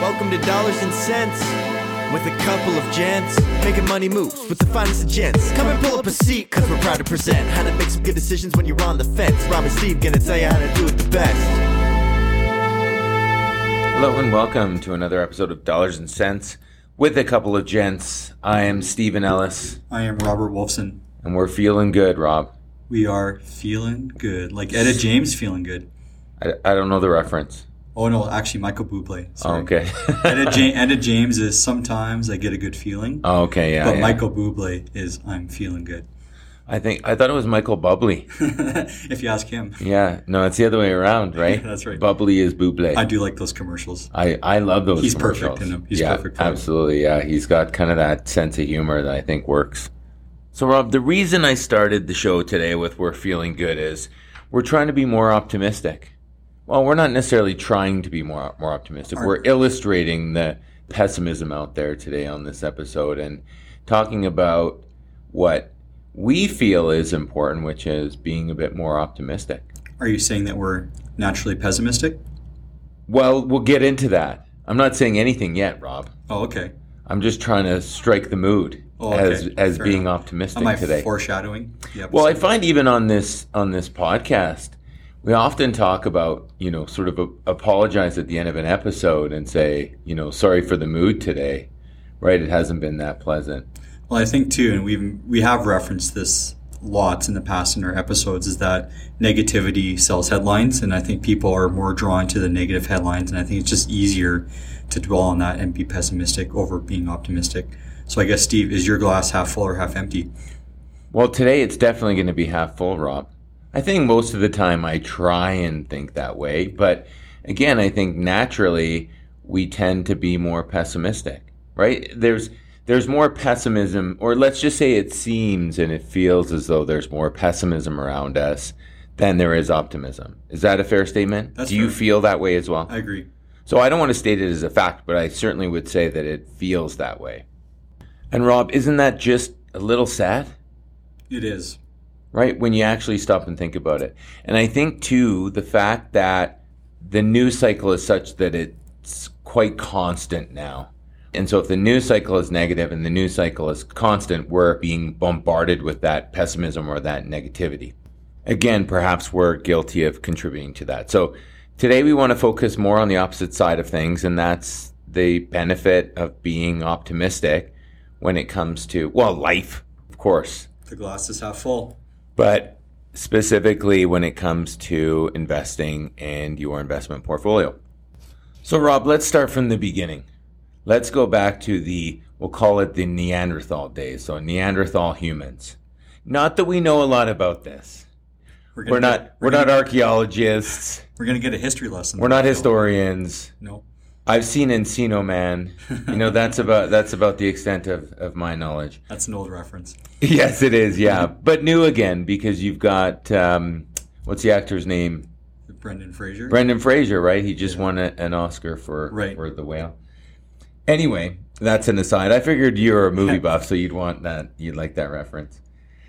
Welcome to Dollars and Cents with a couple of gents making money moves with the finest of gents. Come and pull up a seat, cause we're proud to present how to make some good decisions when you're on the fence. Rob and Steve gonna tell you how to do it the best. Hello and welcome to another episode of Dollars and Cents with a couple of gents. I am Stephen Ellis, I am Robert Wolfson. and we're feeling good, Rob. We are feeling good. Like Etta James feeling good. I, I don't know the reference. Oh no, actually Michael Bublé. Oh, Sorry. okay. Etta, ja- Etta James is sometimes I get a good feeling. oh, okay, yeah. but yeah. Michael Bublé is I'm feeling good. I think I thought it was Michael Bubbly. if you ask him. Yeah, no, it's the other way around, right? That's right. Bubbly is Buble. I do like those commercials. I, I love those. He's perfect in them. He's yeah, perfect absolutely. Yeah, he's got kind of that sense of humor that I think works. So, Rob, the reason I started the show today with "We're feeling good" is we're trying to be more optimistic. Well, we're not necessarily trying to be more more optimistic. We're illustrating the pessimism out there today on this episode and talking about what we feel is important, which is being a bit more optimistic. Are you saying that we're naturally pessimistic? Well, we'll get into that. I'm not saying anything yet, Rob. Oh, okay. I'm just trying to strike the mood Oh, okay. as as Fair being enough. optimistic Am I today. foreshadowing? well, I find even on this on this podcast, we often talk about you know sort of a, apologize at the end of an episode and say you know sorry for the mood today, right? It hasn't been that pleasant. Well, I think too, and we've we have referenced this lots in the past in our episodes, is that negativity sells headlines, and I think people are more drawn to the negative headlines, and I think it's just easier to dwell on that and be pessimistic over being optimistic. So I guess Steve, is your glass half full or half empty? Well, today it's definitely going to be half full, Rob. I think most of the time I try and think that way, but again, I think naturally we tend to be more pessimistic, right? There's there's more pessimism, or let's just say it seems and it feels as though there's more pessimism around us than there is optimism. Is that a fair statement? That's Do you feel that way as well? I agree. So I don't want to state it as a fact, but I certainly would say that it feels that way. And Rob, isn't that just a little sad? It is. Right? When you actually stop and think about it. And I think, too, the fact that the news cycle is such that it's quite constant now. And so, if the news cycle is negative and the news cycle is constant, we're being bombarded with that pessimism or that negativity. Again, perhaps we're guilty of contributing to that. So, today we want to focus more on the opposite side of things, and that's the benefit of being optimistic when it comes to, well, life, of course, The glass is half full. But specifically when it comes to investing and your investment portfolio. So, Rob, let's start from the beginning. Let's go back to the, we'll call it the Neanderthal days. So, Neanderthal humans. Not that we know a lot about this. gonna We're not, get- we're gonna, not archaeologists. We're gonna get a history lesson. We're not historians. No. I've seen Encino Man. You know, that's about, that's about the extent of, of my knowledge. That's an old reference. Yes, it is. Yeah, but new again because you've got um, what's the actor's name? Brendan Fraser. Brendan Fraser, right? He just won a, an Oscar for Right. for The Whale. Anyway, that's an aside. I figured you're a movie buff, so you'd want that. You'd like that reference.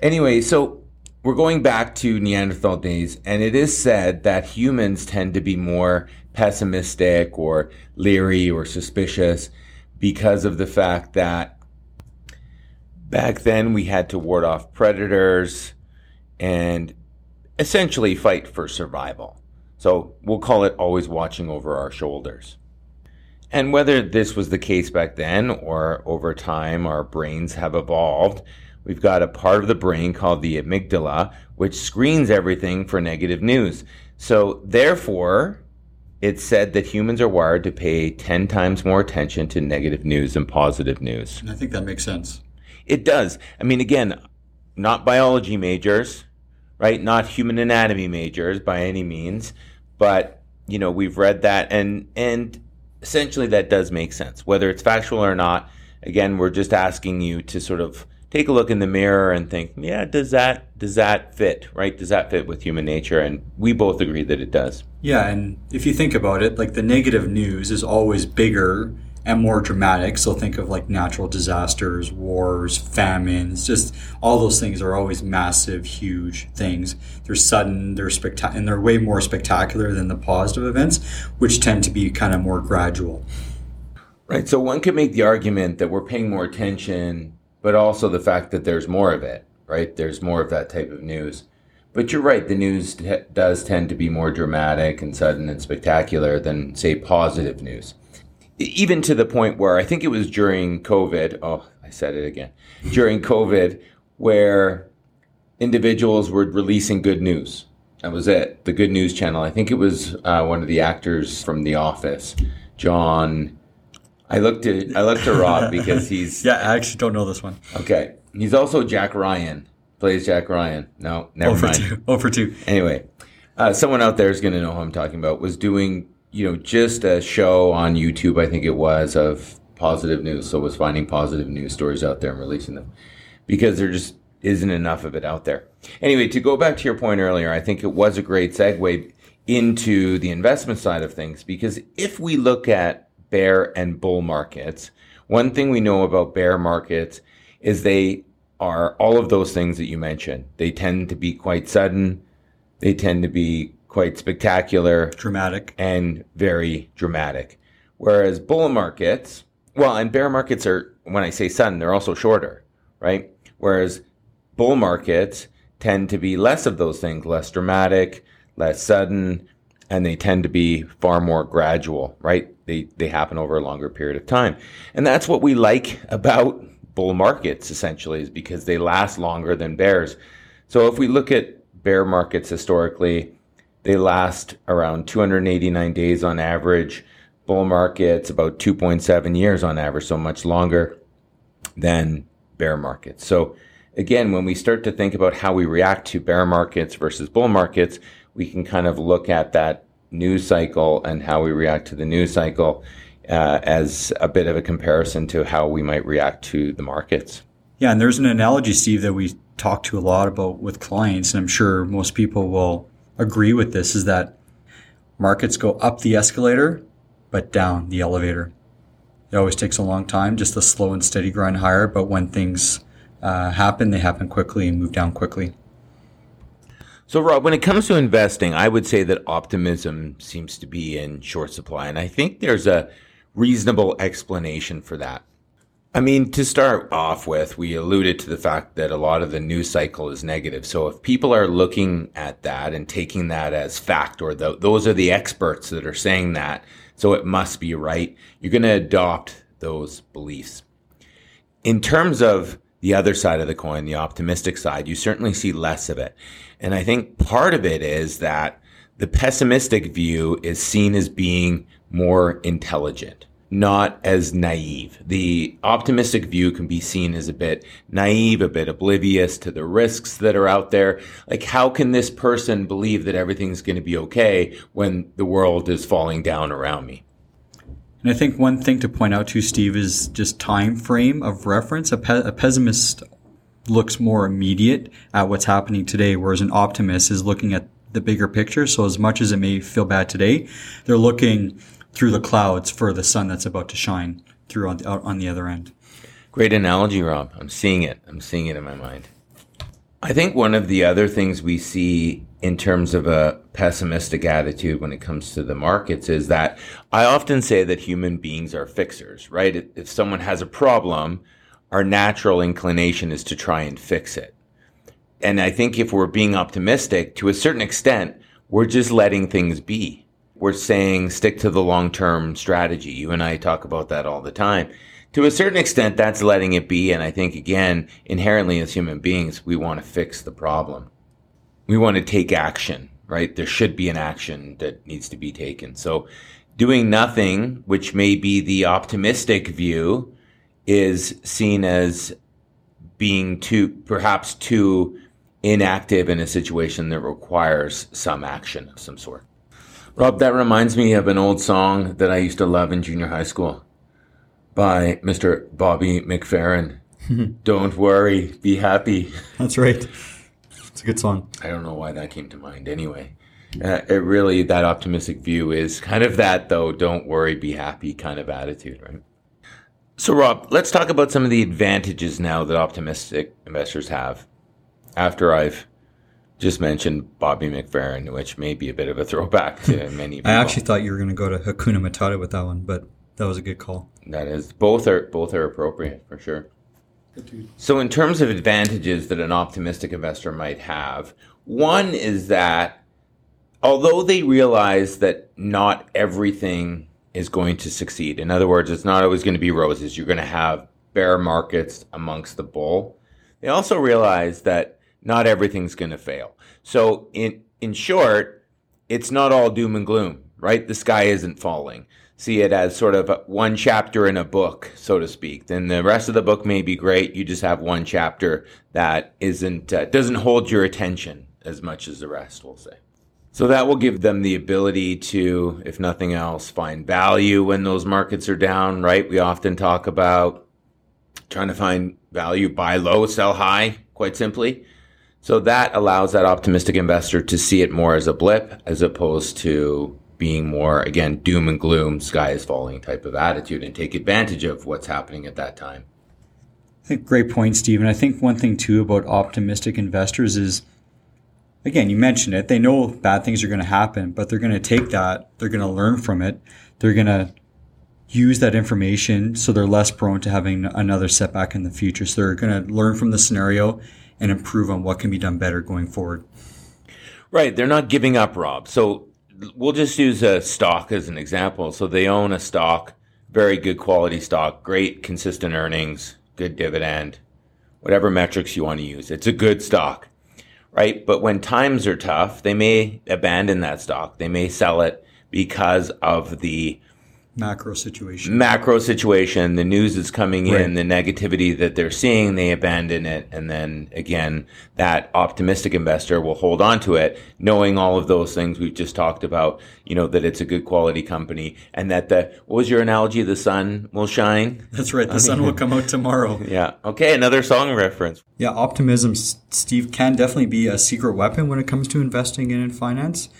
Anyway, so we're going back to Neanderthal days, and it is said that humans tend to be more pessimistic or leery or suspicious because of the fact that back then we had to ward off predators and essentially fight for survival. So we'll call it always watching over our shoulders. And whether this was the case back then or over time our brains have evolved, we've got a part of the brain called the amygdala, which screens everything for negative news. So therefore, it's said that humans are wired to pay 10 times more attention to negative news than positive news. I think that makes sense. It does. I mean, again, not biology majors, right? Not human anatomy majors by any means, but you know, we've read that, and and essentially that does make sense, whether it's factual or not. Again, we're just asking you to sort of take a look in the mirror and think, yeah, does that does that fit, right? Does that fit with human nature? And we both agree that it does. Yeah, and if you think about it, like the negative news is always bigger and more dramatic. So think of like natural disasters, wars, famines, just all those things are always massive, huge things. They're sudden, they're spectacular, and they're way more spectacular than the positive events, which tend to be kind of more gradual. Right. So one could make the argument that we're paying more attention, but also the fact that there's more of it, right? There's more of that type of news. But you're right, the news t- does tend to be more dramatic and sudden and spectacular than, say, positive news. Even to the point where I think it was during COVID, oh, I said it again, during COVID, where individuals were releasing good news. That was it, the Good News Channel. I think it was uh, one of the actors from The Office, John. I looked at I looked at Rob because he's Yeah, I actually don't know this one. okay. He's also Jack Ryan. Plays Jack Ryan. No, never for mind. two. For two. Anyway, uh, someone out there is going to know who I'm talking about. Was doing you know just a show on YouTube, I think it was, of positive news. So was finding positive news stories out there and releasing them because there just isn't enough of it out there. Anyway, to go back to your point earlier, I think it was a great segue into the investment side of things because if we look at bear and bull markets, one thing we know about bear markets is they are all of those things that you mentioned. They tend to be quite sudden, they tend to be quite spectacular, Dramatic. and very dramatic. Whereas bull markets, well, and bear markets are, when I say sudden, they're also shorter, right? Whereas bull markets tend to be less of those things, less dramatic, less sudden, and they tend to be far more gradual, right? They, they happen over a longer period of time. And that's what we like about bull markets essentially is because they last longer than bears. So if we look at bear markets historically, they last around 289 days on average. Bull markets about 2.7 years on average, so much longer than bear markets. So again, when we start to think about how we react to bear markets versus bull markets, we can kind of look at that news cycle and how we react to the news cycle uh, as a bit of a comparison to how we might react to the markets. Yeah, and there's an analogy, Steve, that we talk to a lot about with clients, and I'm sure most people will agree with this, is that markets go up the escalator, but down the elevator. It always takes a long time, just a slow and steady grind higher, but when things uh, happen, they happen quickly and move down quickly. So, Rob, when it comes to investing, I would say that optimism seems to be in short supply. And I think there's a reasonable explanation for that. I mean, to start off with, we alluded to the fact that a lot of the news cycle is negative. So if people are looking at that and taking that as fact, or the, those are the experts that are saying that, so it must be right, you're going to adopt those beliefs. In terms of the other side of the coin, the optimistic side, you certainly see less of it. And I think part of it is that the pessimistic view is seen as being more intelligent, not as naive. The optimistic view can be seen as a bit naive, a bit oblivious to the risks that are out there. Like, how can this person believe that everything's going to be okay when the world is falling down around me? And I think one thing to point out to Steve is just time frame of reference. A, pe- a pessimist looks more immediate at what's happening today, whereas an optimist is looking at the bigger picture. So as much as it may feel bad today, they're looking through the clouds for the sun that's about to shine through on the, on the other end. Great analogy, Rob. I'm seeing it. I'm seeing it in my mind. I think one of the other things we see in terms of a pessimistic attitude when it comes to the markets is that I often say that human beings are fixers, right? If someone has a problem, our natural inclination is to try and fix it. And I think if we're being optimistic to a certain extent, we're just letting things be. We're saying stick to the long term strategy. You and I talk about that all the time. To a certain extent, that's letting it be. And I think, again, inherently as human beings, we want to fix the problem. We want to take action, right? There should be an action that needs to be taken. So doing nothing, which may be the optimistic view, is seen as being too, perhaps too inactive in a situation that requires some action of some sort. Rob, that reminds me of an old song that I used to love in junior high school by Mr. Bobby McFerrin. Don't worry, be happy. That's right. It's a good song. I don't know why that came to mind anyway. Uh, it really, that optimistic view is kind of that, though, don't worry, be happy kind of attitude, right? So, Rob, let's talk about some of the advantages now that optimistic investors have after I've just mentioned Bobby McFerrin, which may be a bit of a throwback to many people. I actually thought you were going to go to Hakuna Matata with that one, but That was a good call. That is both are both are appropriate for sure. So in terms of advantages that an optimistic investor might have, one is that although they realize that not everything is going to succeed. In other words, it's not always going to be roses. You're going to have bear markets amongst the bull. They also realize that not everything's going to fail. So in in short, it's not all doom and gloom, right? The sky isn't falling. See it as sort of one chapter in a book, so to speak. Then the rest of the book may be great. You just have one chapter that isn't uh, doesn't hold your attention as much as the rest. We'll say. So that will give them the ability to, if nothing else, find value when those markets are down, right? We often talk about trying to find value, buy low, sell high, quite simply. So that allows that optimistic investor to see it more as a blip as opposed to being more, again, doom and gloom, sky is falling type of attitude and take advantage of what's happening at that time. Great point, Stephen. I think one thing too about optimistic investors is again, you mentioned it. They know bad things are going to happen, but they're going to take that, they're going to learn from it, they're going to use that information so they're less prone to having another setback in the future. So they're going to learn from the scenario and improve on what can be done better going forward. Right. They're not giving up, Rob. So we'll just use a stock as an example. So they own a stock, very good quality stock, great consistent earnings, good dividend, whatever metrics you want to use. It's a good stock right? But when times are tough, they may abandon that stock. They may sell it because of the macro situation. Macro situation. The news is coming right. in, the negativity that they're seeing, they abandon it. And then again, that optimistic investor will hold on to it, knowing all of those things we've just talked about, you know, that it's a good quality company and that the, what was your analogy? The sun will shine. That's right. The sun will come out tomorrow. Yeah. Okay. Another song reference. Yeah. Optimism, Steve, can definitely be a secret weapon when it comes to investing in finance.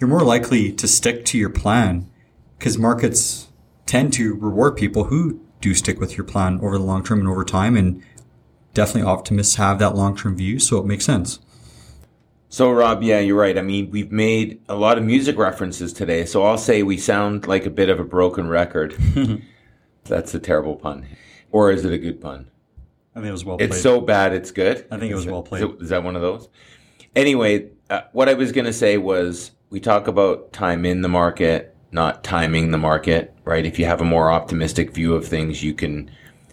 You're more likely to stick to your plan because markets tend to reward people who do stick with your plan over the long term and over time. And definitely optimists have that long term view. So it makes sense. So, Rob, yeah, you're right. I mean, we've made a lot of music references today. So I'll say we sound like a bit of a broken record. That's a terrible pun. Or is it a good pun? I think it was well played. It's so bad it's good. I think it was well played. Is, that one of those? Anyway, uh, what I was going to say was we talk about time in the market not timing the market, right? If you have a more optimistic view of things, you can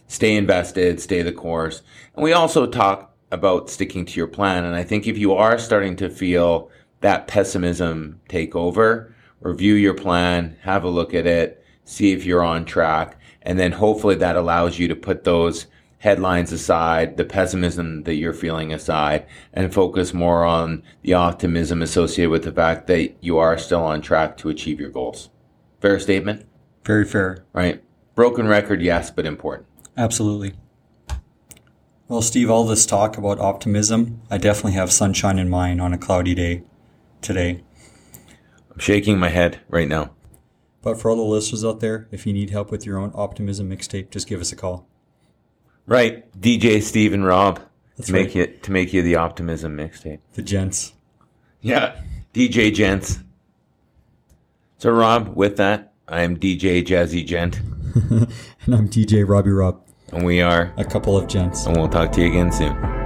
stay invested, stay the course. And we also talk about sticking to your plan. And I think if you are starting to feel that pessimism take over, review your plan, have a look at it, see if you're on track. And then hopefully that allows you to put those headlines aside, the pessimism that you're feeling aside, and focus more on the optimism associated with the fact that you are still on track to achieve your goals. Fair statement? Very fair. Right. Broken record, yes, but important. Absolutely. Well, Steve, all this talk about optimism, I definitely have sunshine in mind on a cloudy day today. I'm shaking my head right now. But for all the listeners out there, if you need help with your own optimism mixtape, just give us a call. Right, DJ Steve and Rob That's to right. make it to make you the optimism mixtape. The gents. Yeah, DJ Gents. So Rob, with that, I am DJ Jazzy Gent, and I'm DJ Robbie Rob. and we are, A couple of gents. and we'll talk to you again soon.